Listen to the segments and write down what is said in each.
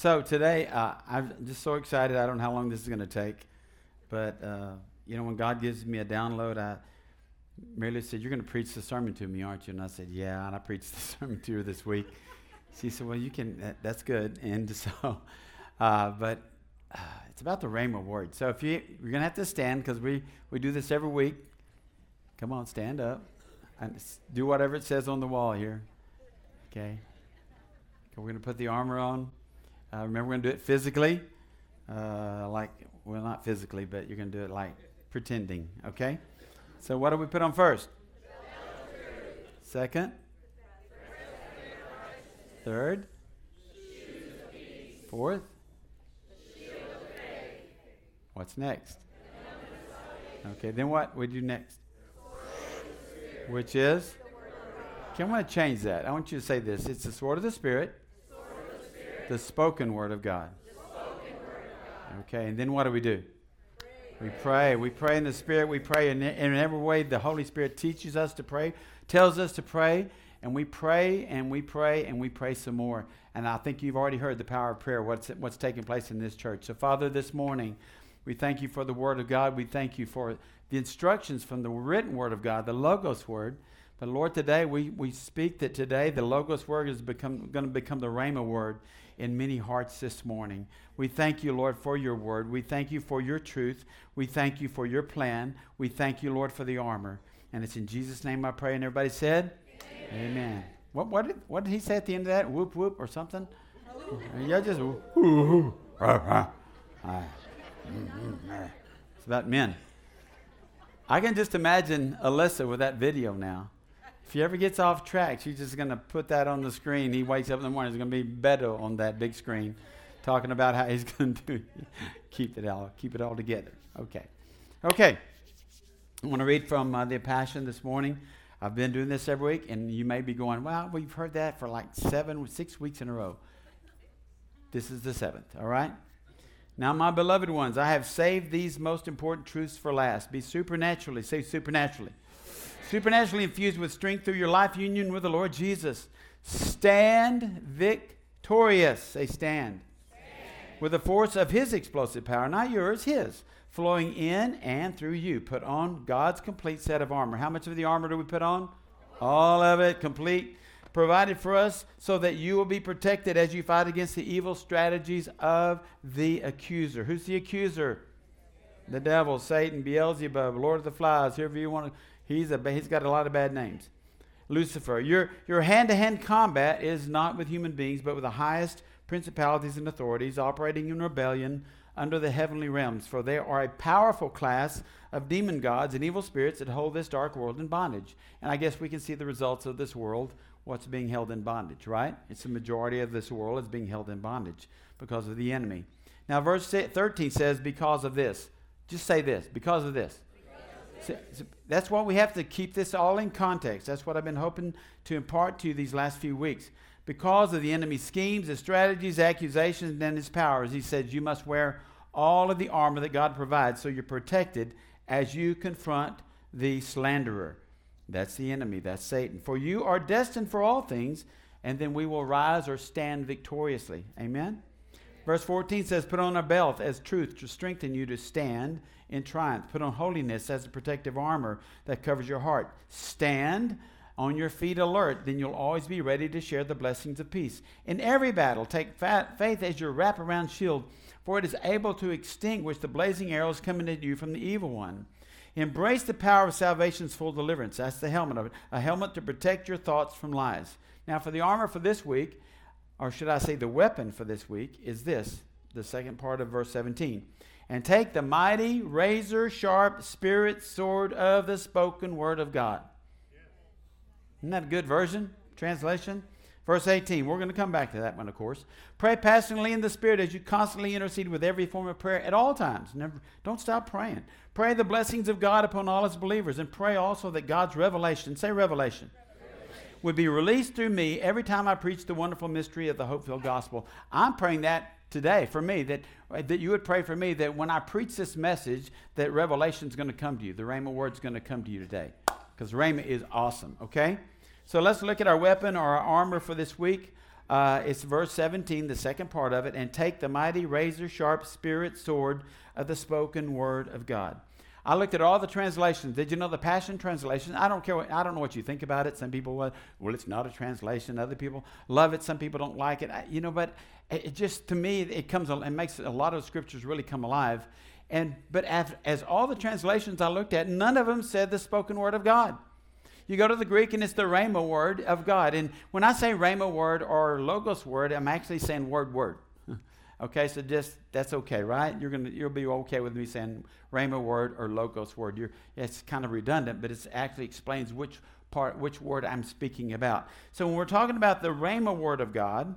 So today, uh, I'm just so excited. I don't know how long this is going to take, but uh, you know, when God gives me a download, I Mary said, "You're going to preach the sermon to me, aren't you?" And I said, "Yeah." And I preached the sermon to her this week. She said, "Well, you can. That, that's good." And so, uh, but uh, it's about the Rhema word. So if you you're going to have to stand because we we do this every week. Come on, stand up and do whatever it says on the wall here. Okay. We're going to put the armor on. Uh, remember, we're going to do it physically. Uh, like, well, not physically, but you're going to do it like pretending, okay? So, what do we put on first? Second? Third? Fourth? What's next? Okay, then what we do next? Which is? Okay, I want to change that. I want you to say this. It's the sword of the Spirit the spoken word of God. Okay, and then what do we do? We pray. We pray in the Spirit. We pray in, in every way the Holy Spirit teaches us to pray, tells us to pray, and we pray and we pray and we pray some more. And I think you've already heard the power of prayer, what's, what's taking place in this church. So, Father, this morning, we thank you for the Word of God. We thank you for the instructions from the written Word of God, the Logos Word. But Lord, today we, we speak that today the Logos Word is become, going to become the Rhema Word in many hearts this morning. We thank you, Lord, for your word. We thank you for your truth. We thank you for your plan. We thank you, Lord, for the armor. And it's in Jesus' name I pray. And everybody said, Amen. Amen. What, what, did, what did he say at the end of that? Whoop, whoop, or something? yeah, just whoop, whoop. Uh, uh, mm, mm, uh. It's about men. I can just imagine Alyssa with that video now. If he ever gets off track, she's just going to put that on the screen. He wakes up in the morning, there's going to be Beto on that big screen talking about how he's going to do, keep it all keep it all together. Okay. Okay. I want to read from uh, the Passion this morning. I've been doing this every week, and you may be going, well, we've heard that for like seven, six weeks in a row. This is the seventh, all right? Now, my beloved ones, I have saved these most important truths for last. Be supernaturally, say supernaturally supernaturally infused with strength through your life union with the Lord Jesus. Stand victorious. Say, stand. stand. With the force of His explosive power, not yours, His, flowing in and through you. Put on God's complete set of armor. How much of the armor do we put on? All of it, complete, provided for us so that you will be protected as you fight against the evil strategies of the accuser. Who's the accuser? The devil, Satan, Beelzebub, Lord of the Flies, whoever you want to He's, a, he's got a lot of bad names. Lucifer. Your, your hand-to-hand combat is not with human beings, but with the highest principalities and authorities operating in rebellion under the heavenly realms. For they are a powerful class of demon gods and evil spirits that hold this dark world in bondage. And I guess we can see the results of this world, what's being held in bondage, right? It's the majority of this world is being held in bondage because of the enemy. Now, verse 13 says, because of this. Just say this, because of this. That's why we have to keep this all in context. That's what I've been hoping to impart to you these last few weeks. Because of the enemy's schemes, his strategies, accusations, and his powers, he says you must wear all of the armor that God provides so you're protected as you confront the slanderer. That's the enemy, that's Satan. For you are destined for all things, and then we will rise or stand victoriously. Amen? Verse 14 says, Put on a belt as truth to strengthen you to stand in triumph. Put on holiness as a protective armor that covers your heart. Stand on your feet alert, then you'll always be ready to share the blessings of peace. In every battle, take faith as your wraparound shield, for it is able to extinguish the blazing arrows coming at you from the evil one. Embrace the power of salvation's full deliverance. That's the helmet of it. A helmet to protect your thoughts from lies. Now, for the armor for this week, or should I say the weapon for this week, is this, the second part of verse 17. And take the mighty, razor sharp, spirit sword of the spoken word of God. Isn't that a good version? Translation? Verse 18, we're going to come back to that one, of course. Pray passionately in the Spirit as you constantly intercede with every form of prayer at all times. Never, don't stop praying. Pray the blessings of God upon all his believers, and pray also that God's revelation, say revelation, would be released through me every time I preach the wonderful mystery of the hope-filled gospel. I'm praying that today for me that that you would pray for me that when I preach this message that revelation is going to come to you. The Rhema word is going to come to you today because Rhema is awesome. Okay, so let's look at our weapon or our armor for this week. Uh, it's verse 17, the second part of it, and take the mighty razor sharp spirit sword of the spoken word of God. I looked at all the translations. Did you know the Passion Translation? I don't care. What, I don't know what you think about it. Some people, well, it's not a translation. Other people love it. Some people don't like it. I, you know, but it just to me, it comes. It makes a lot of scriptures really come alive. And but as, as all the translations I looked at, none of them said the spoken word of God. You go to the Greek and it's the rhema word of God. And when I say rhema word or logos word, I'm actually saying word word. Okay, so just that's okay, right? You're gonna you'll be okay with me saying rhema word or logos word. You're, it's kind of redundant, but it actually explains which part, which word I'm speaking about. So when we're talking about the rhema word of God,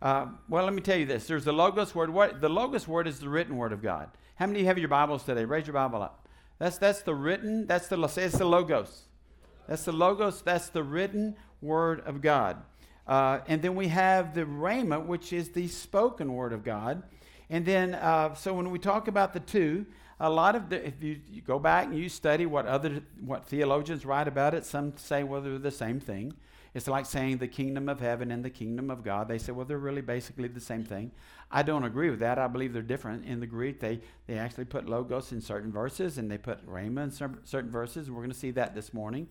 uh, well, let me tell you this. There's the logos word. What the logos word is the written word of God. How many have your Bibles today? Raise your Bible up. That's that's the written. That's the it's the logos. That's the logos. That's the written word of God. Uh, and then we have the rhema, which is the spoken word of God. And then, uh, so when we talk about the two, a lot of the, if you, you, go back and you study what other what theologians write about it, some say well they're the same thing. It's like saying the kingdom of heaven and the kingdom of God. They say, well, they're really basically the same thing. I don't agree with that. I believe they're different. In the Greek, they, they actually put logos in certain verses and they put rhema in certain verses. And we're going to see that this morning.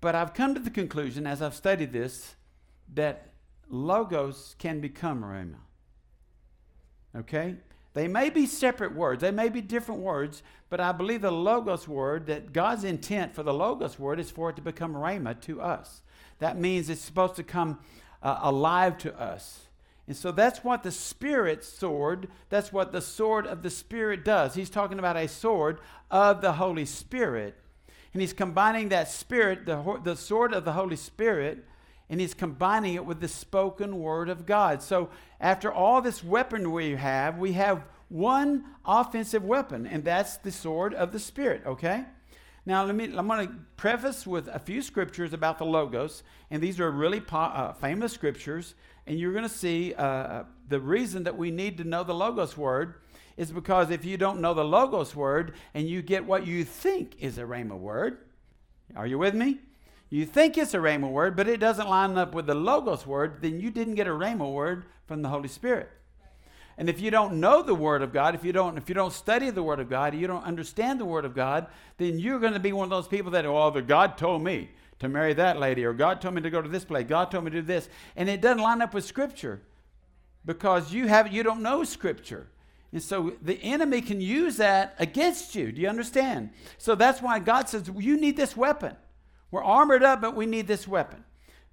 But I've come to the conclusion as I've studied this that logos can become rhema. Okay? They may be separate words, they may be different words, but I believe the Logos word, that God's intent for the Logos word is for it to become Rhema to us. That means it's supposed to come uh, alive to us. And so that's what the Spirit sword, that's what the sword of the Spirit does. He's talking about a sword of the Holy Spirit. And he's combining that Spirit, the, the sword of the Holy Spirit, and he's combining it with the spoken word of God. So, after all this weapon we have, we have one offensive weapon, and that's the sword of the Spirit, okay? Now, let me, I'm going to preface with a few scriptures about the Logos, and these are really po- uh, famous scriptures, and you're going to see uh, the reason that we need to know the Logos word is because if you don't know the Logos word and you get what you think is a Rhema word, are you with me? you think it's a Rhema word, but it doesn't line up with the Logos word, then you didn't get a Rhema word from the Holy Spirit. And if you don't know the Word of God, if you don't, if you don't study the Word of God, you don't understand the Word of God, then you're going to be one of those people that, oh, the God told me to marry that lady, or God told me to go to this place, God told me to do this, and it doesn't line up with Scripture because you have you don't know Scripture. And so the enemy can use that against you. Do you understand? So that's why God says you need this weapon. We're armored up, but we need this weapon.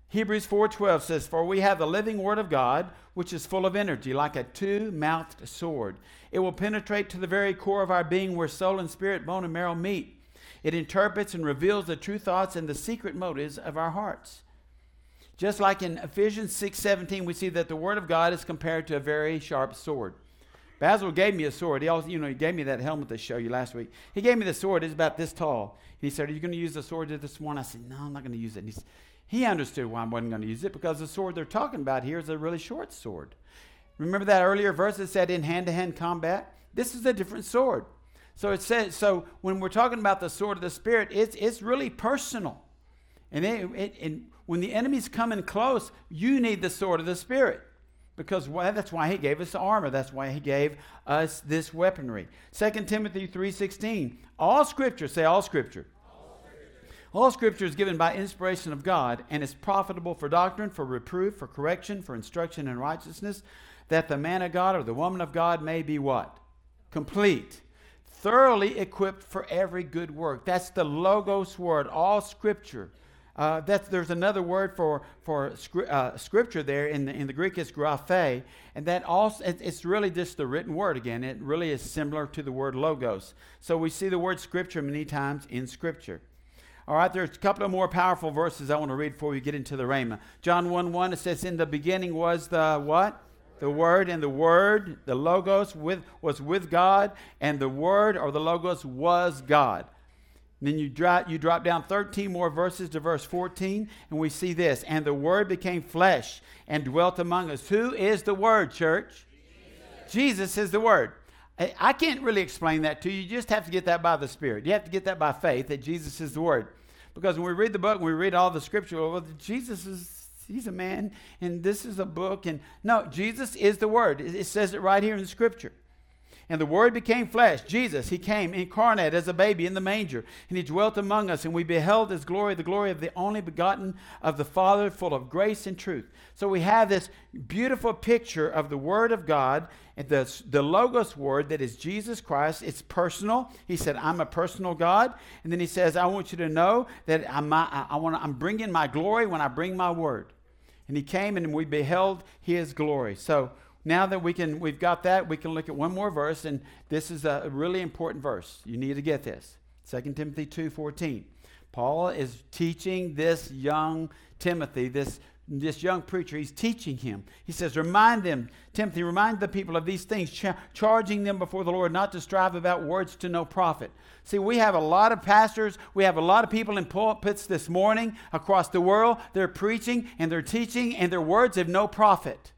Hebrews 4:12 says, "For we have the living word of God, which is full of energy, like a two-mouthed sword. It will penetrate to the very core of our being where soul and spirit, bone and marrow meet. It interprets and reveals the true thoughts and the secret motives of our hearts." Just like in Ephesians 6:17, we see that the word of God is compared to a very sharp sword. Basil gave me a sword. He also, you know, he gave me that helmet to show you last week. He gave me the sword. It's about this tall. He said, Are you going to use the sword this morning? I said, No, I'm not going to use it. And he understood why I wasn't going to use it because the sword they're talking about here is a really short sword. Remember that earlier verse that said in hand to hand combat? This is a different sword. So it says, so when we're talking about the sword of the Spirit, it's, it's really personal. And, it, it, and when the enemy's coming close, you need the sword of the Spirit because that's why he gave us armor. That's why he gave us this weaponry. 2 timothy 3.16 all scripture say all scripture. All scripture is given by inspiration of god and is profitable for doctrine for reproof for correction for instruction in righteousness that the man of god or the woman of god may be what? Complete. Thoroughly equipped for every good work. That's the logos word all scripture uh, that's, there's another word for, for uh, scripture there in the, in the Greek is graphe, and that also it, it's really just the written word again. It really is similar to the word logos. So we see the word scripture many times in scripture. All right, there's a couple of more powerful verses I want to read before we get into the Rhema. John 1 1, it says, In the beginning was the what? The Word, and the Word, the Logos, with, was with God, and the Word or the Logos was God. And then you drop, you drop down 13 more verses to verse 14, and we see this. And the Word became flesh and dwelt among us. Who is the Word, church? Jesus, Jesus is the Word. I can't really explain that to you. You just have to get that by the Spirit. You have to get that by faith that Jesus is the Word. Because when we read the book, when we read all the scripture, well, Jesus is he's a man and this is a book. And no, Jesus is the Word. It says it right here in the scripture. And the Word became flesh. Jesus, He came incarnate as a baby in the manger, and He dwelt among us, and we beheld His glory, the glory of the only begotten of the Father, full of grace and truth. So we have this beautiful picture of the Word of God, and the, the Logos Word that is Jesus Christ. It's personal. He said, I'm a personal God. And then He says, I want you to know that I'm, I, I want I'm bringing my glory when I bring my Word. And He came, and we beheld His glory. So, now that we can we've got that we can look at one more verse and this is a really important verse. You need to get this. 2 timothy 2.14 paul is teaching this young timothy this this young preacher. He's teaching him. He says remind them timothy remind the people of these things cha- charging them before the lord not to strive about words to no profit. See we have a lot of pastors. We have a lot of people in pulpits this morning across the world. They're preaching and they're teaching and their words have no profit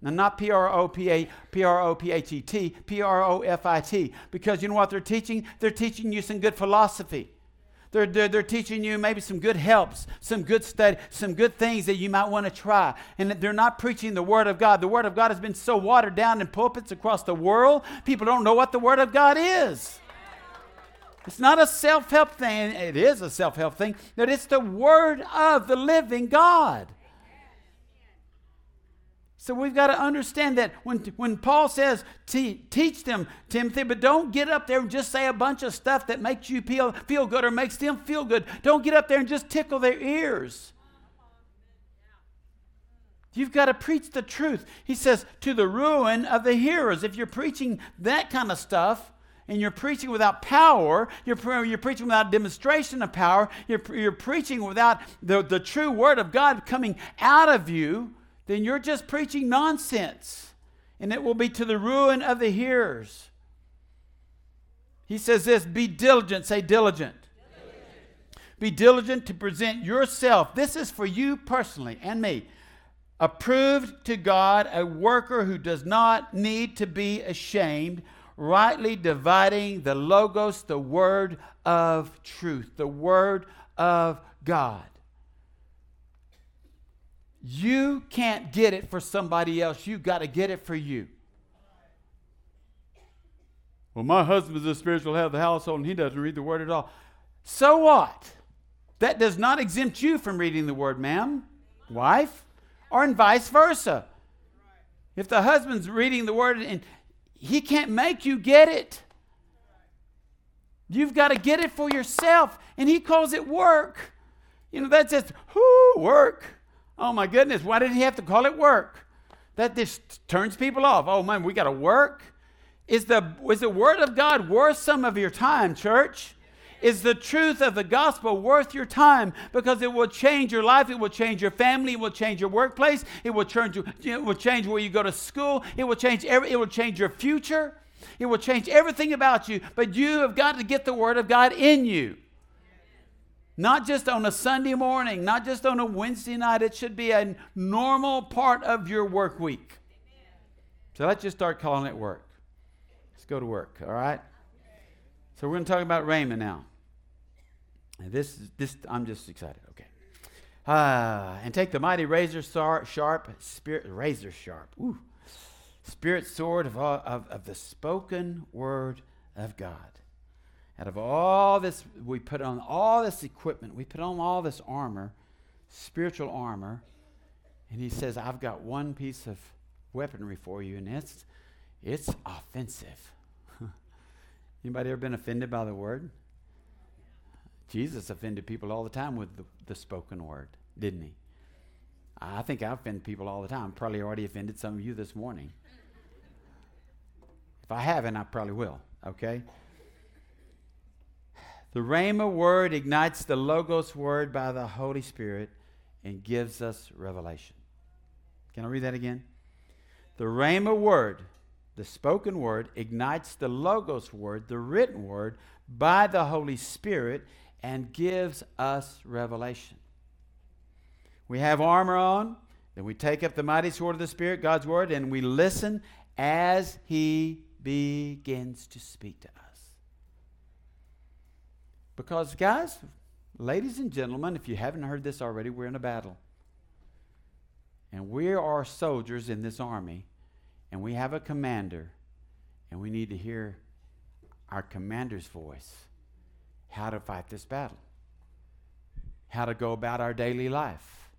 now, not P R O P A P R O P H E T, P R O F I T. Because you know what they're teaching? They're teaching you some good philosophy. They're, they're, they're, teaching you maybe some good helps, some good study, some good things that you might want to try. And they're not preaching the Word of God. The Word of God has been so watered down in pulpits across the world, people don't know what the Word of God is. It's not a self help thing. It is a self help thing, but it's the Word of the living God. So we've got to understand that when, when Paul says, teach them, Timothy, but don't get up there and just say a bunch of stuff that makes you feel, feel good or makes them feel good. Don't get up there and just tickle their ears. You've got to preach the truth. He says, to the ruin of the hearers. If you're preaching that kind of stuff, and you're preaching without power, you're, you're preaching without demonstration of power, you're, you're preaching without the, the true word of God coming out of you, then you're just preaching nonsense, and it will be to the ruin of the hearers. He says this be diligent, say diligent. diligent. Be diligent to present yourself. This is for you personally and me. Approved to God, a worker who does not need to be ashamed, rightly dividing the Logos, the word of truth, the word of God. You can't get it for somebody else. You got to get it for you. Well, my husband's a spiritual head of the household and he doesn't read the word at all. So what? That does not exempt you from reading the word, ma'am, wife, or and vice versa. If the husband's reading the word and he can't make you get it, you've got to get it for yourself. And he calls it work. You know, that's just, whoo, work. Oh my goodness, why did he have to call it work? That just turns people off. Oh man, we got to work. Is the, is the Word of God worth some of your time, church? Is the truth of the gospel worth your time? Because it will change your life, it will change your family, it will change your workplace, it will change, it will change where you go to school, it will change every, it will change your future, it will change everything about you. But you have got to get the Word of God in you. Not just on a Sunday morning, not just on a Wednesday night. It should be a normal part of your work week. So let's just start calling it work. Let's go to work, all right? So we're going to talk about Rhema now. And this, this, I'm just excited. Okay. Ah, and take the mighty razor sharp, spirit, razor sharp, ooh, spirit sword of, of, of the spoken word of God out of all this, we put on all this equipment, we put on all this armor, spiritual armor, and he says, I've got one piece of weaponry for you, and it's it's offensive. Anybody ever been offended by the word? Jesus offended people all the time with the, the spoken word, didn't he? I think I offend people all the time. Probably already offended some of you this morning. If I haven't, I probably will. Okay? The Rhema word ignites the Logos word by the Holy Spirit and gives us revelation. Can I read that again? The Rhema word, the spoken word, ignites the Logos word, the written word, by the Holy Spirit and gives us revelation. We have armor on, then we take up the mighty sword of the Spirit, God's word, and we listen as He begins to speak to us. Because, guys, ladies and gentlemen, if you haven't heard this already, we're in a battle. And we are soldiers in this army, and we have a commander, and we need to hear our commander's voice how to fight this battle, how to go about our daily life.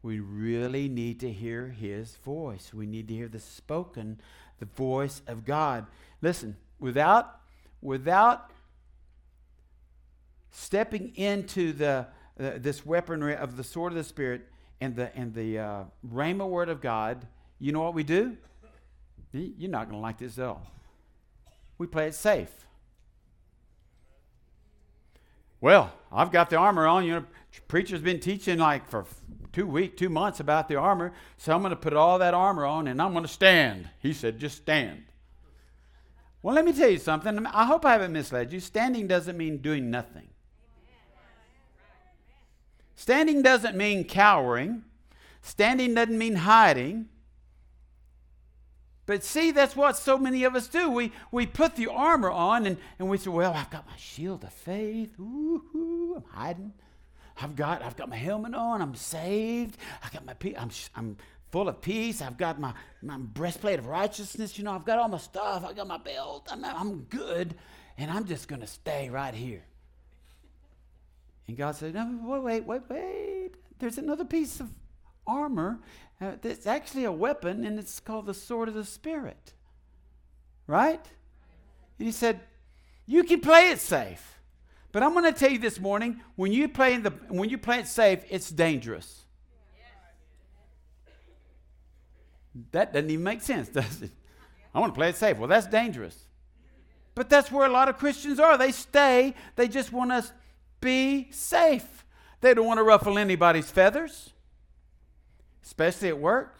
We really need to hear his voice. We need to hear the spoken, the voice of God. Listen, without without stepping into the uh, this weaponry of the sword of the spirit and the and the uh, rhema word of God, you know what we do? You're not going to like this at all. We play it safe. Well, I've got the armor on. You know, preacher's been teaching like for two weeks, two months about the armor, so I'm going to put all that armor on and I'm going to stand. He said, just stand. Well, let me tell you something. I hope I haven't misled you. Standing doesn't mean doing nothing. Standing doesn't mean cowering. Standing doesn't mean hiding. But see, that's what so many of us do. We, we put the armor on and, and we say, Well, I've got my shield of faith. I'm hiding. I've got, I've got my helmet on. I'm saved. I got my I'm, I'm full of peace. I've got my, my breastplate of righteousness. You know, I've got all my stuff. I've got my belt. I'm, I'm good. And I'm just going to stay right here. And God said, No, wait, wait, wait, wait. There's another piece of armor. Uh, it's actually a weapon, and it's called the sword of the Spirit. Right? And he said, You can play it safe. But I'm going to tell you this morning when you play, in the, when you play it safe, it's dangerous. That doesn't even make sense, does it? I want to play it safe. Well, that's dangerous. But that's where a lot of Christians are. They stay, they just want to be safe. They don't want to ruffle anybody's feathers, especially at work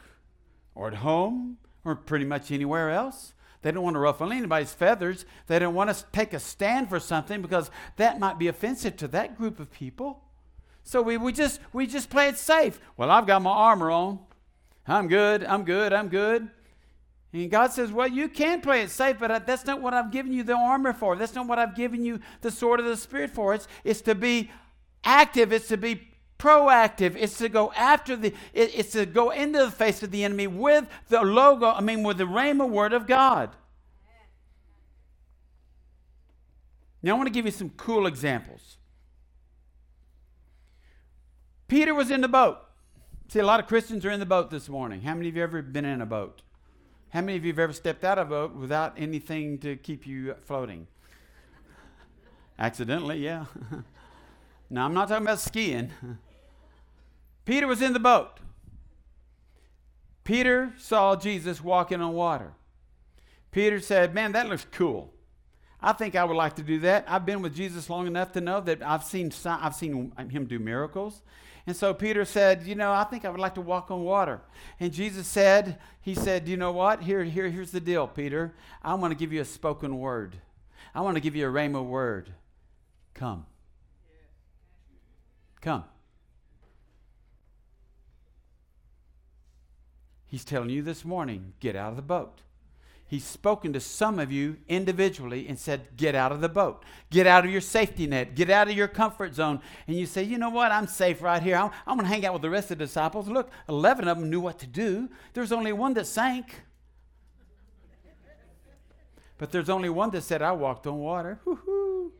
or at home or pretty much anywhere else. They don't want to ruffle anybody's feathers. They don't want to take a stand for something because that might be offensive to that group of people. So we, we just we just play it safe. Well, I've got my armor on. I'm good. I'm good. I'm good. And God says, Well, you can play it safe, but uh, that's not what I've given you the armor for. That's not what I've given you the sword of the Spirit for. It's, it's to be active, it's to be proactive, it's to go after the, it, it's to go into the face of the enemy with the logo, I mean, with the Rhema word of God. Now, I want to give you some cool examples. Peter was in the boat. See, a lot of Christians are in the boat this morning. How many of you ever been in a boat? How many of you have ever stepped out of a boat without anything to keep you floating? Accidentally, yeah. now, I'm not talking about skiing. Peter was in the boat. Peter saw Jesus walking on water. Peter said, Man, that looks cool. I think I would like to do that. I've been with Jesus long enough to know that I've seen, I've seen him do miracles. And so Peter said, You know, I think I would like to walk on water. And Jesus said, He said, You know what? Here, here, here's the deal, Peter. I want to give you a spoken word. I want to give you a rhema word. Come. Come. He's telling you this morning get out of the boat. He's spoken to some of you individually and said, Get out of the boat. Get out of your safety net. Get out of your comfort zone. And you say, You know what? I'm safe right here. I'm, I'm going to hang out with the rest of the disciples. Look, 11 of them knew what to do. There's only one that sank. But there's only one that said, I walked on water. Woo-hoo.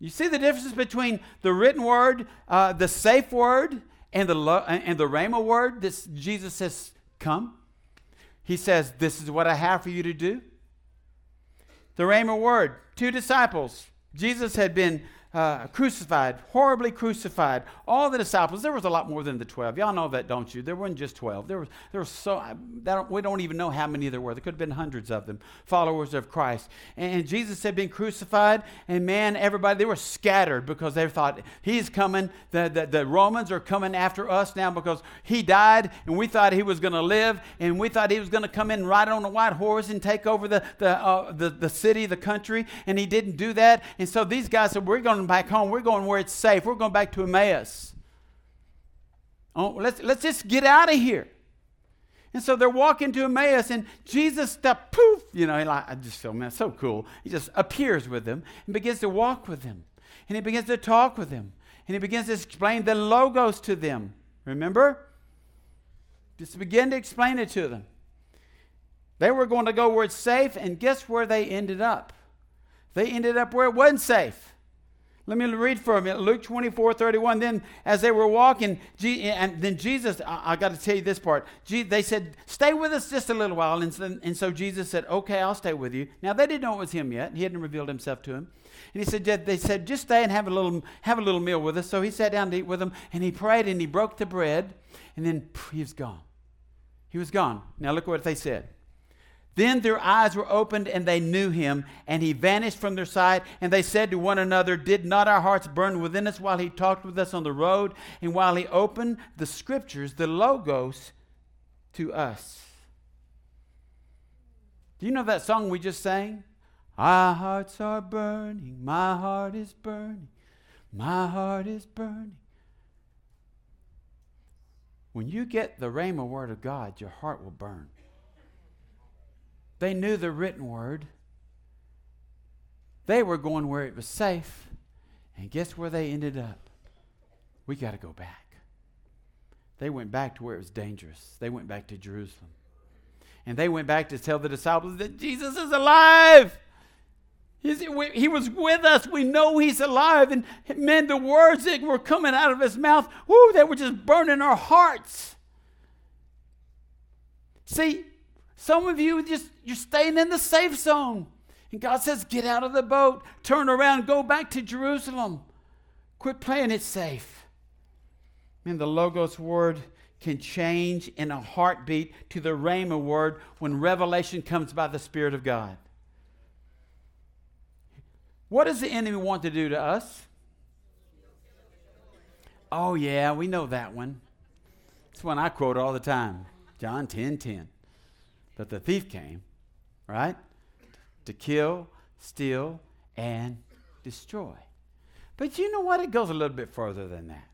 You see the difference between the written word, uh, the safe word, and the, lo- and the rhema word that Jesus says, Come? He says, This is what I have for you to do. The Rhema word, two disciples. Jesus had been uh, crucified, horribly crucified. All the disciples, there was a lot more than the 12. Y'all know that, don't you? There weren't just 12. There was, there was so, don't, we don't even know how many there were. There could have been hundreds of them, followers of Christ. And Jesus had been crucified, and man, everybody, they were scattered because they thought, he's coming. The, the, the Romans are coming after us now because he died, and we thought he was going to live, and we thought he was going to come in ride on a white horse and take over the, the, uh, the, the city, the country, and he didn't do that. And so these guys said, we're going going back home. We're going where it's safe. We're going back to Emmaus. Oh, let's, let's just get out of here. And so they're walking to Emmaus, and Jesus, step poof, you know, like, I just feel, man, so cool. He just appears with them and begins to walk with them. And he begins to talk with them. And he begins to explain the logos to them. Remember? Just begin to explain it to them. They were going to go where it's safe, and guess where they ended up? They ended up where it wasn't safe. Let me read for a minute. Luke 24, 31. Then, as they were walking, and then Jesus, I, I got to tell you this part. they said, Stay with us just a little while. And, and so Jesus said, Okay, I'll stay with you. Now, they didn't know it was him yet. He hadn't revealed himself to him. And he said, They said, Just stay and have a little, have a little meal with us. So he sat down to eat with them, and he prayed, and he broke the bread, and then he was gone. He was gone. Now, look what they said. Then their eyes were opened and they knew him, and he vanished from their sight. And they said to one another, Did not our hearts burn within us while he talked with us on the road, and while he opened the scriptures, the Logos, to us? Do you know that song we just sang? Our hearts are burning, my heart is burning, my heart is burning. When you get the Rhema word of God, your heart will burn. They knew the written word. They were going where it was safe. And guess where they ended up? We got to go back. They went back to where it was dangerous. They went back to Jerusalem. And they went back to tell the disciples that Jesus is alive. He was with us. We know he's alive. And man, the words that were coming out of his mouth, whoo, they were just burning our hearts. See, some of you just you're staying in the safe zone. And God says, get out of the boat, turn around, go back to Jerusalem. Quit playing it safe. And the Logos word can change in a heartbeat to the Rhema word when revelation comes by the Spirit of God. What does the enemy want to do to us? Oh, yeah, we know that one. It's one I quote all the time John 10 10 that the thief came, right? To kill, steal, and destroy. But you know what? It goes a little bit further than that.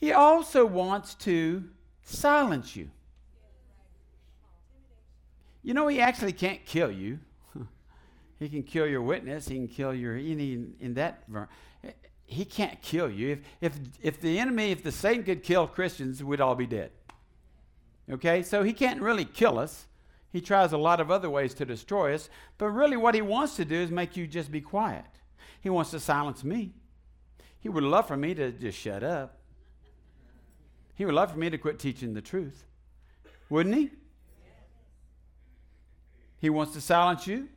He also wants to silence you. You know, he actually can't kill you. he can kill your witness. He can kill your any in that. He can't kill you. If if if the enemy, if the Satan could kill Christians, we'd all be dead. Okay, so he can't really kill us. He tries a lot of other ways to destroy us, but really what he wants to do is make you just be quiet. He wants to silence me. He would love for me to just shut up. He would love for me to quit teaching the truth. Wouldn't he? He wants to silence you.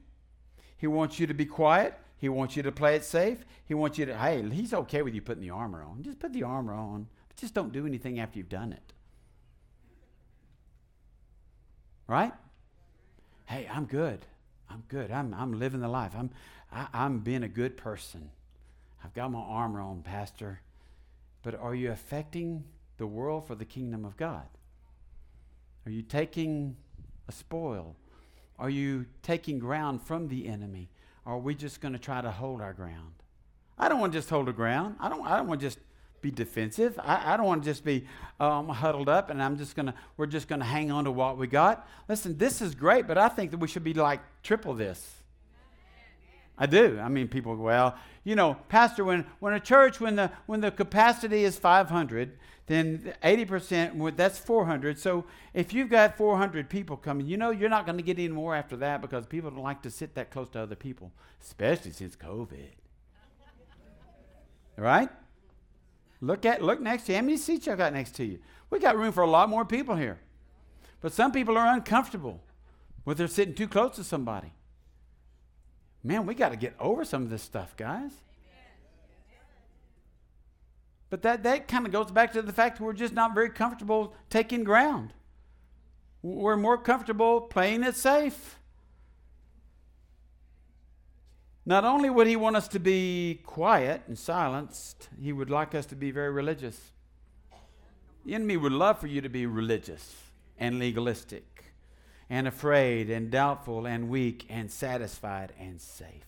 He wants you to be quiet. He wants you to play it safe. He wants you to, hey, he's okay with you putting the armor on. Just put the armor on. But just don't do anything after you've done it. Right? Hey, I'm good. I'm good. I'm, I'm living the life. I'm, I, am i am being a good person. I've got my armor on, Pastor. But are you affecting the world for the kingdom of God? Are you taking a spoil? Are you taking ground from the enemy? Or are we just going to try to hold our ground? I don't want to just hold the ground. I don't, I don't want to just be defensive. I, I don't want to just be um, huddled up and I'm just gonna we're just gonna hang on to what we got. Listen, this is great, but I think that we should be like triple this. I do. I mean, people go, well, you know, Pastor, when, when a church, when the when the capacity is 500, then 80%, that's 400. So if you've got 400 people coming, you know, you're not going to get any more after that because people don't like to sit that close to other people, especially since COVID. right? Look at look next to you. How many seats y'all got next to you? We got room for a lot more people here. But some people are uncomfortable with they're sitting too close to somebody. Man, we got to get over some of this stuff, guys. But that, that kind of goes back to the fact that we're just not very comfortable taking ground. We're more comfortable playing it safe. Not only would he want us to be quiet and silenced, he would like us to be very religious. The enemy would love for you to be religious and legalistic and afraid and doubtful and weak and satisfied and safe.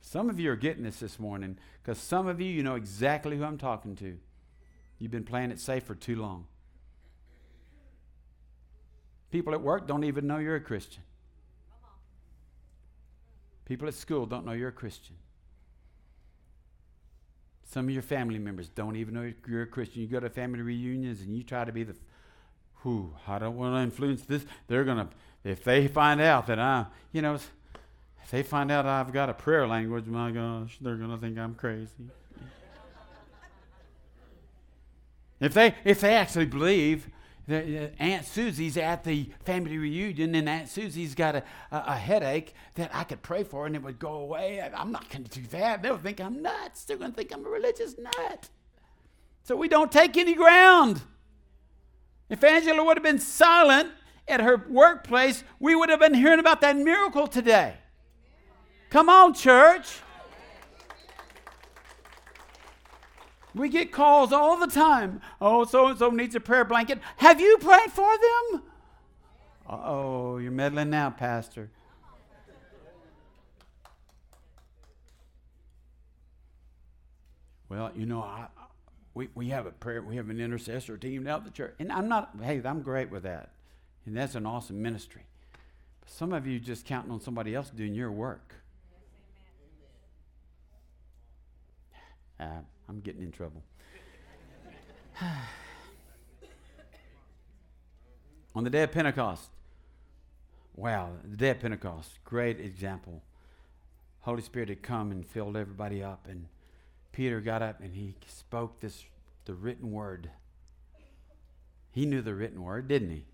Some of you are getting this this morning because some of you, you know exactly who I'm talking to. You've been playing it safe for too long. People at work don't even know you're a Christian. People at school don't know you're a Christian. Some of your family members don't even know you're a Christian. You go to family reunions and you try to be the, who, I don't want to influence this. They're going to, if they find out that I'm, you know, if they find out I've got a prayer language, my gosh, they're going to think I'm crazy. if they, if they actually believe Uh, Aunt Susie's at the family reunion, and Aunt Susie's got a, a, a, headache that I could pray for, and it would go away. I'm not going to do that. They'll think I'm nuts. They're going to think I'm a religious nut. So we don't take any ground. If Angela would have been silent at her workplace, we would have been hearing about that miracle today. Come on, church. We get calls all the time. Oh, so and so needs a prayer blanket. Have you prayed for them? oh, you're meddling now, Pastor. Well, you know, I, we, we have a prayer, we have an intercessor team out the church. And I'm not, hey, I'm great with that. And that's an awesome ministry. But some of you just counting on somebody else doing your work. Uh, I'm getting in trouble. On the day of Pentecost, wow, the day of Pentecost, great example. Holy Spirit had come and filled everybody up, and Peter got up and he spoke this the written word. He knew the written word, didn't he?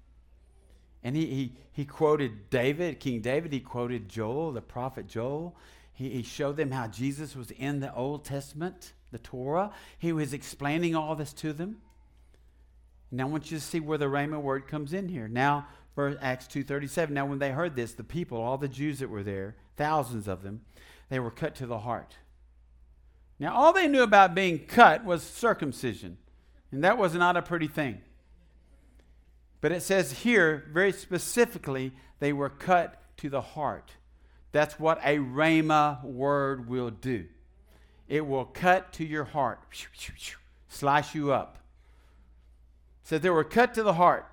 And he, he, he quoted David, King David, he quoted Joel, the prophet Joel. He, he showed them how Jesus was in the Old Testament the Torah. He was explaining all this to them. Now I want you to see where the Rhema word comes in here. Now, verse Acts 2.37, now when they heard this, the people, all the Jews that were there, thousands of them, they were cut to the heart. Now, all they knew about being cut was circumcision, and that was not a pretty thing. But it says here, very specifically, they were cut to the heart. That's what a Rhema word will do. It will cut to your heart, slice you up. Said they were cut to the heart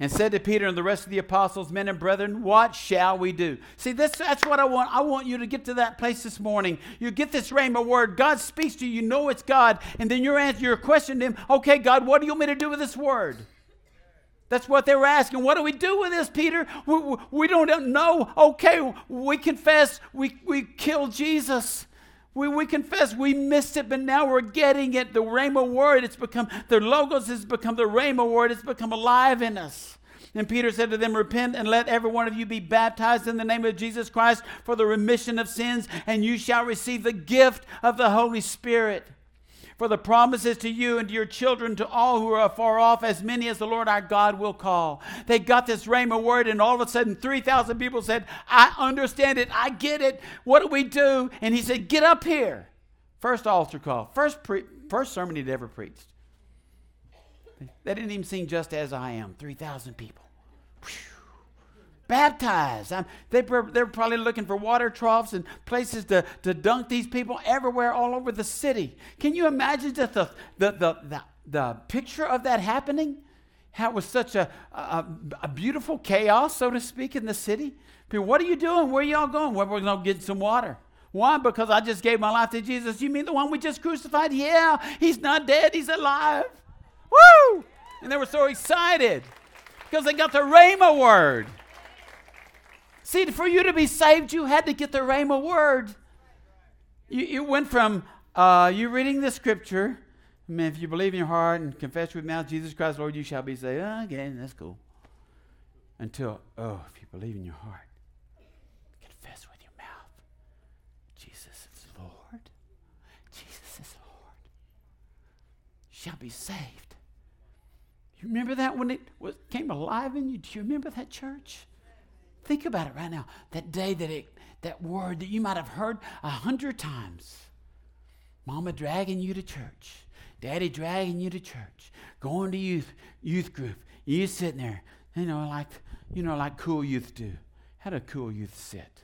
and said to Peter and the rest of the apostles, men and brethren, what shall we do? See, this, that's what I want. I want you to get to that place this morning. You get this rhema word. God speaks to you. You know it's God. And then your answer, your question to him, okay, God, what do you want me to do with this word? That's what they were asking. What do we do with this, Peter? We, we don't know. Okay, we confess we, we killed Jesus. We, we confess we missed it, but now we're getting it. The Rhema word, it's become, the Logos has become the Rhema word. It's become alive in us. And Peter said to them, Repent and let every one of you be baptized in the name of Jesus Christ for the remission of sins, and you shall receive the gift of the Holy Spirit. For the promises to you and to your children, to all who are far off, as many as the Lord our God will call. They got this rhema word, and all of a sudden, 3,000 people said, I understand it. I get it. What do we do? And he said, Get up here. First altar call. First, pre- first sermon he'd ever preached. They didn't even sing Just As I Am. 3,000 people. Whew baptized. Um, they were, they probably looking for water troughs and places to, to dunk these people everywhere, all over the city. Can you imagine the, the, the, the, the picture of that happening? How it was such a, a, a, beautiful chaos, so to speak, in the city. People, what are you doing? Where are y'all going? Well, we're going to get some water. Why? Because I just gave my life to Jesus. You mean the one we just crucified? Yeah, he's not dead, he's alive. Woo! And they were so excited because they got the Rhema word. See, for you to be saved, you had to get the Rhema word. You, you went from uh, you reading the scripture. I mean, if you believe in your heart and confess with mouth, Jesus Christ, Lord, you shall be saved. Oh, okay, that's cool. Until, oh, if you believe in your heart, confess with your mouth, Jesus is Lord. Jesus is Lord. Shall be saved. You remember that when it was, came alive in you? Do you remember that church? Think about it right now. That day that it, that word that you might have heard a hundred times. Mama dragging you to church. Daddy dragging you to church. Going to youth youth group. You sitting there, you know, like you know, like cool youth do. How do cool youth sit?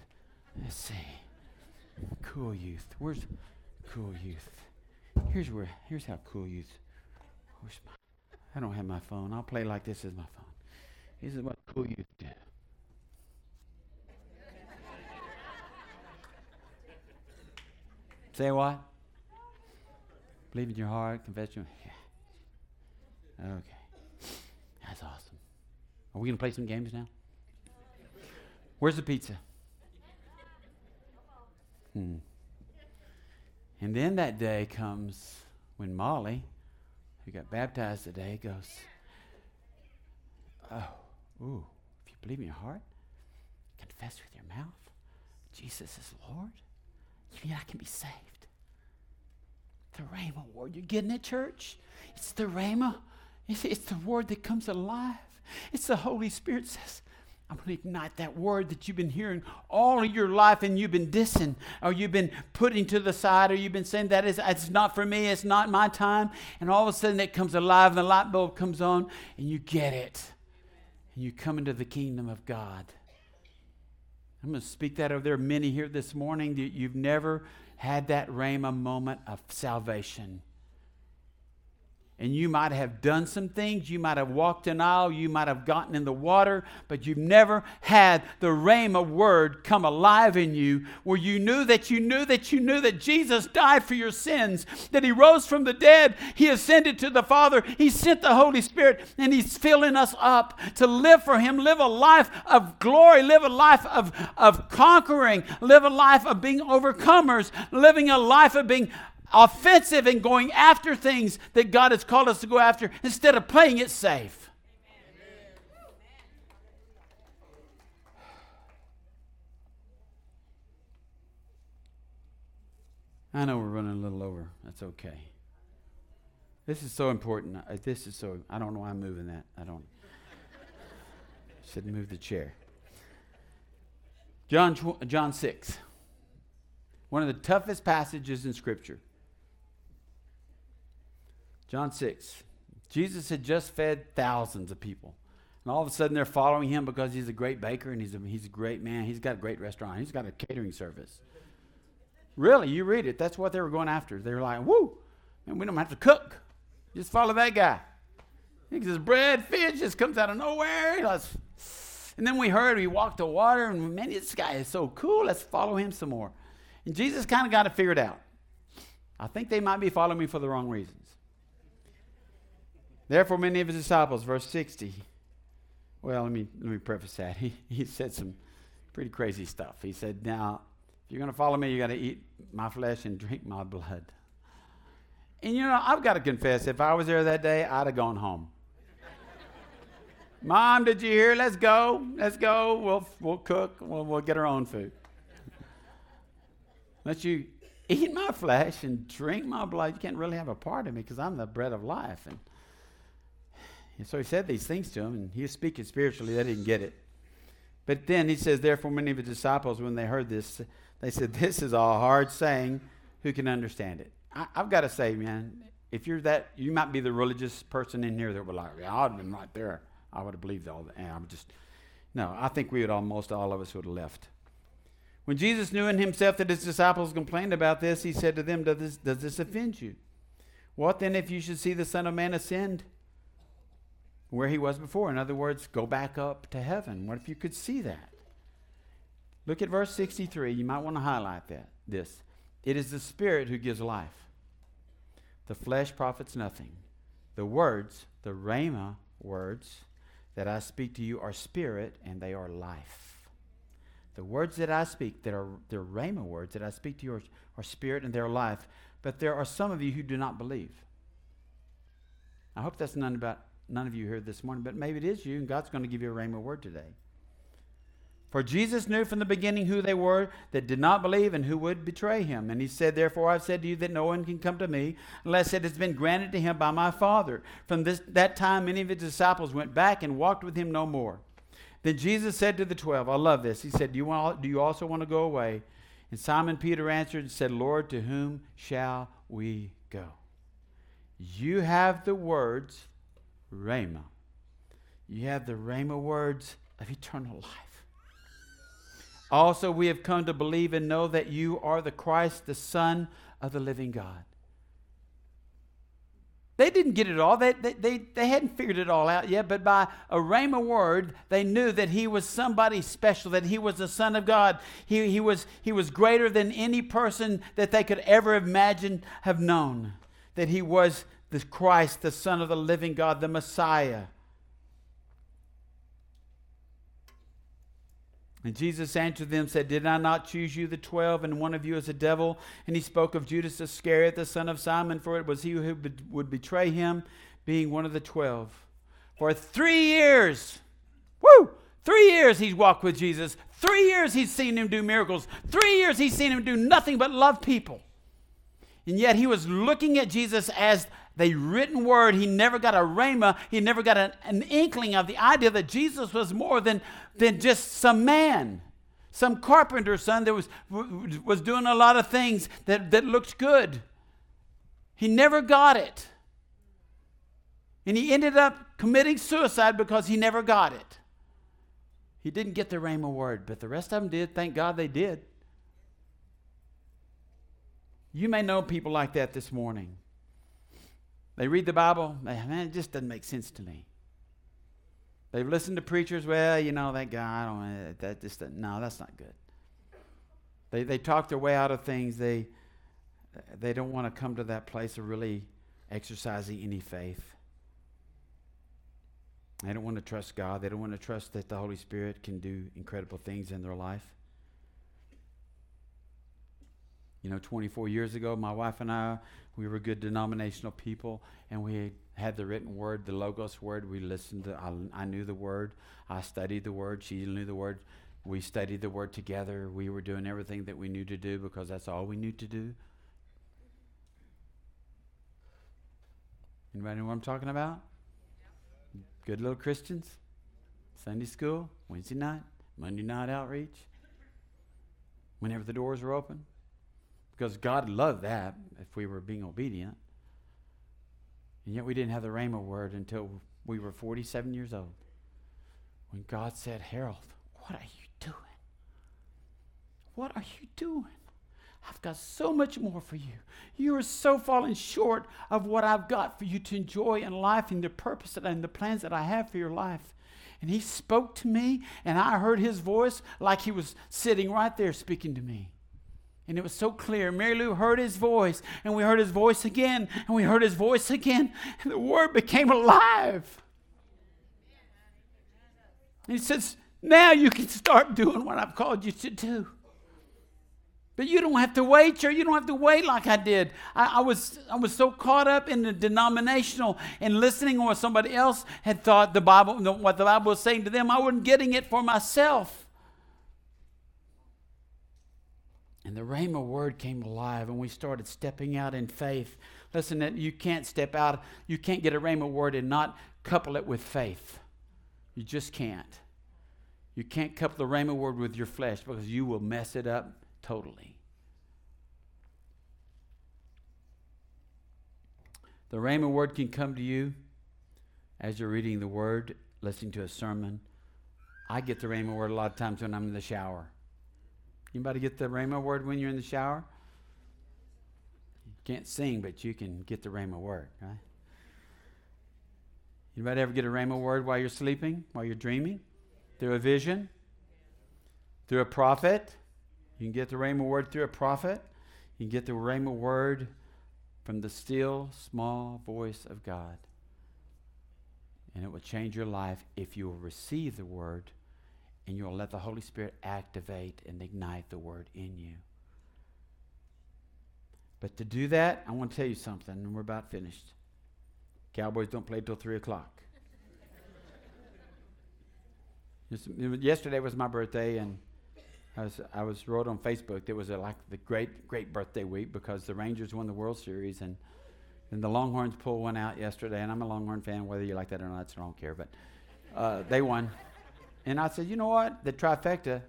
Let's see. Cool youth. Where's cool youth? Here's where here's how cool youth. Where's my I don't have my phone. I'll play like this is my phone. This is what cool youth do. Say what? Believe in your heart, confess your. Yeah. Okay. That's awesome. Are we going to play some games now? Where's the pizza? Hmm. And then that day comes when Molly, who got baptized today, goes, Oh, ooh, if you believe in your heart, confess with your mouth, Jesus is Lord, you mean I can be saved? The Rhema word. You're getting it, church? It's the Rhema. It's, it's the word that comes alive. It's the Holy Spirit says, I'm going to ignite that word that you've been hearing all of your life and you've been dissing or you've been putting to the side or you've been saying that is it's not for me, it's not my time. And all of a sudden it comes alive and the light bulb comes on and you get it. And you come into the kingdom of God. I'm going to speak that over there. Many here this morning that you've never had that Rhema moment of salvation and you might have done some things. You might have walked an aisle. You might have gotten in the water, but you've never had the Rhema word come alive in you where you knew that you knew that you knew that Jesus died for your sins, that He rose from the dead, He ascended to the Father, He sent the Holy Spirit, and He's filling us up to live for Him, live a life of glory, live a life of, of conquering, live a life of being overcomers, living a life of being offensive and going after things that God has called us to go after instead of playing it safe. I know we're running a little over. That's okay. This is so important. Uh, this is so, I don't know why I'm moving that. I don't. Should move the chair. John, John 6. One of the toughest passages in Scripture. John 6. Jesus had just fed thousands of people. And all of a sudden they're following him because he's a great baker and he's a, he's a great man. He's got a great restaurant. He's got a catering service. Really, you read it. That's what they were going after. They were like, whoo, and we don't have to cook. Just follow that guy. He says, bread, fish just comes out of nowhere. And then we heard he walked the water, and man, this guy is so cool. Let's follow him some more. And Jesus kind of got it figured out. I think they might be following me for the wrong reasons. Therefore, many of his disciples, verse 60. Well, let me, let me preface that. He, he said some pretty crazy stuff. He said, Now, if you're going to follow me, you got to eat my flesh and drink my blood. And you know, I've got to confess, if I was there that day, I'd have gone home. Mom, did you hear? Let's go. Let's go. We'll, we'll cook. We'll, we'll get our own food. Let you eat my flesh and drink my blood. You can't really have a part of me because I'm the bread of life. And and so he said these things to him, and he was speaking spiritually. They didn't get it. But then he says, Therefore, many of the disciples, when they heard this, they said, This is a hard saying. Who can understand it? I, have got to say, man, if you're that, you might be the religious person in here that would like, yeah, I'd have been right there. I would have believed all that. And I'm just, no, I think we would almost all of us would have left. When Jesus knew in himself that his disciples complained about this, he said to them, Does this, does this offend you? What then if you should see the Son of Man ascend where he was before. In other words, go back up to heaven. What if you could see that? Look at verse 63. You might want to highlight that. This. It is the Spirit who gives life. The flesh profits nothing. The words, the Rhema words that I speak to you are spirit and they are life. The words that I speak that are the Rhema words that I speak to you are, are spirit and they're life. But there are some of you who do not believe. I hope that's none about none of you here this morning, but maybe it is you, and God's going to give you a rhema word today. For Jesus knew from the beginning who they were that did not believe and who would betray him. And he said, Therefore I've said to you that no one can come to me unless it has been granted to him by my Father. From this, that time, many of his disciples went back and walked with him no more. Then Jesus said to the twelve, I love this. He said, Do you, want, do you also want to go away? And Simon Peter answered and said, Lord, to whom shall we go? You have the words Rhema. You have the Rhema words of eternal life. Also, we have come to believe and know that you are the Christ, the Son of the living God. They didn't get it all. They, they, they, they hadn't figured it all out yet, but by a Rhema word, they knew that he was somebody special, that he was the Son of God. He, he, was, he was greater than any person that they could ever imagine have known that he was the Christ, the Son of the living God, the Messiah. And Jesus answered them, said, Did I not choose you, the twelve, and one of you is a devil? And he spoke of Judas Iscariot, the son of Simon, for it was he who would betray him, being one of the twelve. For three years, woo, three years he's walked with Jesus. Three years he's seen him do miracles. Three years he's seen him do nothing but love people. And yet he was looking at Jesus as the written word. He never got a rhema. He never got an, an inkling of the idea that Jesus was more than, than just some man, some carpenter's son that was, was doing a lot of things that, that looked good. He never got it. And he ended up committing suicide because he never got it. He didn't get the rhema word, but the rest of them did. Thank God they did. You may know people like that this morning. They read the Bible, man, it just doesn't make sense to me. They've listened to preachers, well, you know, that guy, I don't eh, that just, no, that's not good. They, they talk their way out of things. They, they don't want to come to that place of really exercising any faith. They don't want to trust God. They don't want to trust that the Holy Spirit can do incredible things in their life. You know, 24 years ago, my wife and I, we were good denominational people, and we had the written word, the Logos word. We listened to, I, I knew the word. I studied the word. She knew the word. We studied the word together. We were doing everything that we knew to do because that's all we knew to do. Anybody know what I'm talking about? Good little Christians. Sunday school, Wednesday night, Monday night outreach. Whenever the doors were open, because God loved that if we were being obedient. And yet we didn't have the Rhema word until we were 47 years old. When God said, Harold, what are you doing? What are you doing? I've got so much more for you. You are so falling short of what I've got for you to enjoy in life and the purpose and the plans that I have for your life. And he spoke to me, and I heard his voice like he was sitting right there speaking to me. And it was so clear. Mary Lou heard his voice, and we heard his voice again, and we heard his voice again, and the word became alive. And he says, Now you can start doing what I've called you to do. But you don't have to wait, sir. You don't have to wait like I did. I, I, was, I was so caught up in the denominational and listening to what somebody else had thought the Bible, what the Bible was saying to them. I wasn't getting it for myself. And the Rhema word came alive, and we started stepping out in faith. Listen, you can't step out, you can't get a Rhema word and not couple it with faith. You just can't. You can't couple the Rhema word with your flesh because you will mess it up totally. The Rhema word can come to you as you're reading the word, listening to a sermon. I get the Rhema word a lot of times when I'm in the shower. Anybody get the Rhema word when you're in the shower? You can't sing, but you can get the Rhema word, right? Anybody ever get a Rhema word while you're sleeping, while you're dreaming? Through a vision? Through a prophet? You can get the Rhema word through a prophet. You can get the Rhema word from the still, small voice of God. And it will change your life if you will receive the word and you'll let the Holy Spirit activate and ignite the word in you. But to do that, I want to tell you something, and we're about finished. Cowboys don't play till 3 o'clock. Yesterday was my birthday, and I was, I was wrote on Facebook that was a, like the great, great birthday week because the Rangers won the World Series, and, and the Longhorns pulled one out yesterday. And I'm a Longhorn fan, whether you like that or not, so I don't care. But uh, they won. And I said, you know what? The trifecta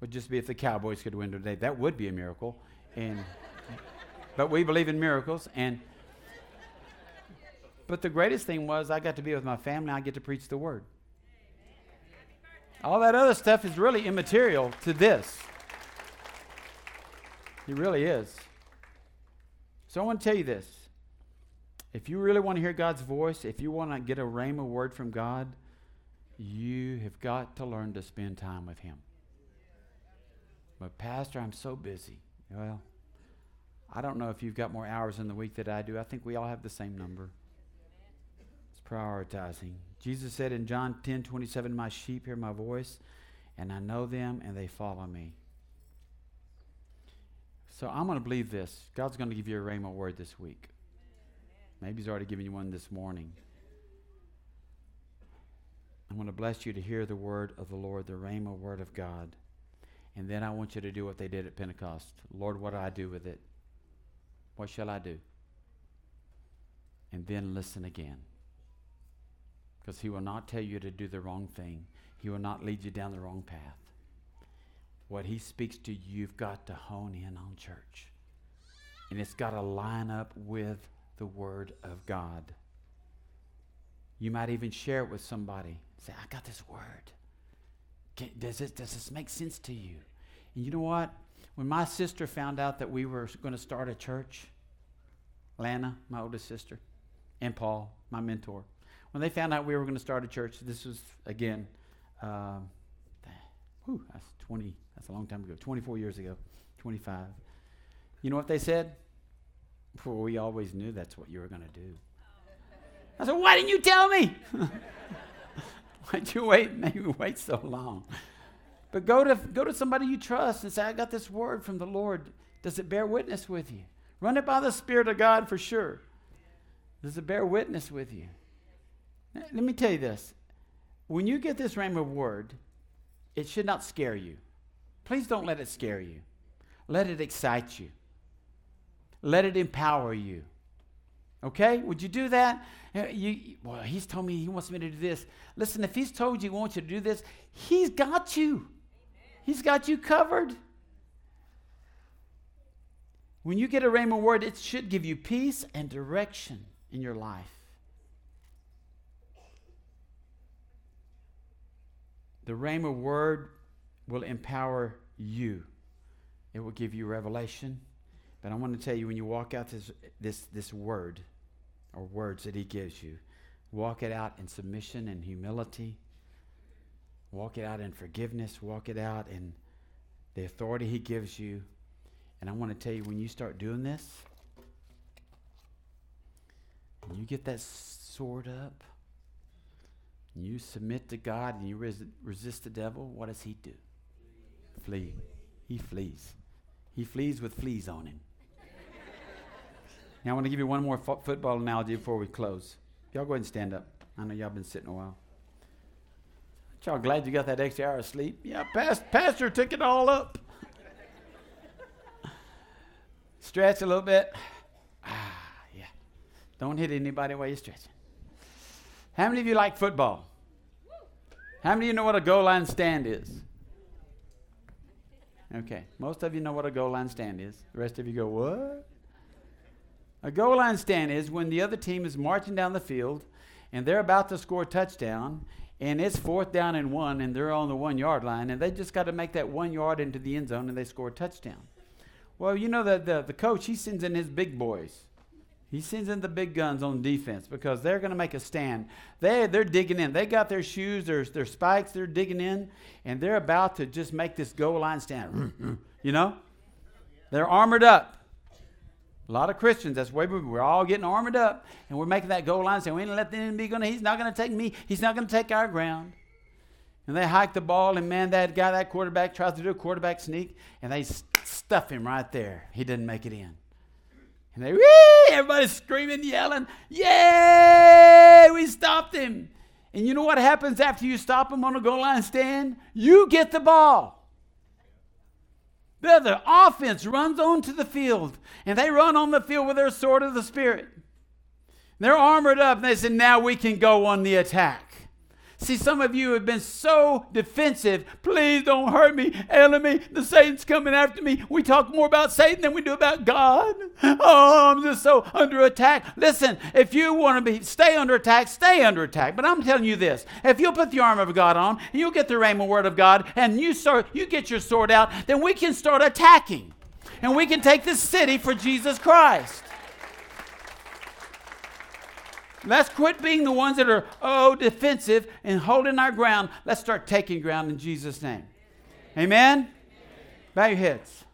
would just be if the Cowboys could win today. That would be a miracle. And but we believe in miracles. And but the greatest thing was I got to be with my family. I get to preach the word. All that other stuff is really immaterial to this. It really is. So I want to tell you this. If you really want to hear God's voice, if you want to get a rhema word from God, you have got to learn to spend time with Him. But, Pastor, I'm so busy. Well, I don't know if you've got more hours in the week that I do. I think we all have the same number. It's prioritizing. Jesus said in John 10 27, My sheep hear my voice, and I know them, and they follow me. So I'm going to believe this. God's going to give you a rhema word this week. Maybe He's already given you one this morning. I'm going to bless you to hear the word of the Lord, the rhema word of God. And then I want you to do what they did at Pentecost. Lord, what do I do with it? What shall I do? And then listen again. Because He will not tell you to do the wrong thing, He will not lead you down the wrong path. What He speaks to you, you've got to hone in on church. And it's got to line up with the Word of God. You might even share it with somebody. Say, I got this word. does, it, does this make sense to you? And you know what? When my sister found out that we were going to start a church, Lana, my oldest sister, and Paul, my mentor, when they found out we were going to start a church, this was again, um, whew, that's 20, that's a long time ago, 24 years ago, 25. You know what they said? Well, we always knew that's what you were going to do. I said, why didn't you tell me? Why'd you wait? Maybe wait so long. But go to, go to somebody you trust and say, I got this word from the Lord. Does it bear witness with you? Run it by the Spirit of God for sure. Does it bear witness with you? Let me tell you this. When you get this rhema word, it should not scare you. Please don't let it scare you. Let it excite you. Let it empower you. Okay? Would you do that? You, well, he's told me he wants me to do this. Listen, if he's told you he wants you to do this, he's got you. He's got you covered. When you get a rhema word, it should give you peace and direction in your life. The rhema word will empower you. It will give you revelation. But I want to tell you when you walk out this, this, this word or words that he gives you, walk it out in submission and humility. Walk it out in forgiveness. Walk it out in the authority He gives you. And I want to tell you when you start doing this, and you get that sword up, you submit to God and you res- resist the devil, what does he do? Flee. He flees. He flees with fleas on him. Now, I want to give you one more fo- football analogy before we close. Y'all go ahead and stand up. I know y'all been sitting a while. Y'all glad you got that extra hour of sleep? Yeah, past, Pastor took it all up. Stretch a little bit. Ah, yeah. Don't hit anybody while you're stretching. How many of you like football? How many of you know what a goal line stand is? Okay, most of you know what a goal line stand is. The rest of you go, what? A goal line stand is when the other team is marching down the field and they're about to score a touchdown and it's fourth down and one, and they're on the one yard line, and they just got to make that one yard into the end zone, and they score a touchdown. Well, you know that the, the coach he sends in his big boys. He sends in the big guns on defense because they're going to make a stand. They, they're digging in. They got their shoes, their, their spikes, they're digging in, and they're about to just make this goal line stand. you know? They're armored up. A lot of Christians, that's why we're all getting armored up and we're making that goal line saying, we ain't let the enemy go. He's not to take me. He's not to take our ground. And they hike the ball, and man, that guy, that quarterback, tries to do a quarterback sneak, and they stuff him right there. He didn't make it in. And they, Wee! everybody's screaming, yelling, Yay! We stopped him. And you know what happens after you stop him on a goal line stand? You get the ball. The offense runs onto the field, and they run on the field with their sword of the Spirit. They're armored up, and they say, Now we can go on the attack. See, some of you have been so defensive. Please don't hurt me. Enemy, the Satan's coming after me. We talk more about Satan than we do about God. Oh, I'm just so under attack. Listen, if you want to be stay under attack, stay under attack. But I'm telling you this: if you'll put the armor of God on, and you'll get the rhema word of God, and you start, you get your sword out, then we can start attacking, and we can take this city for Jesus Christ. Let's quit being the ones that are, oh, defensive and holding our ground. Let's start taking ground in Jesus' name. Amen? Amen. Bow your heads.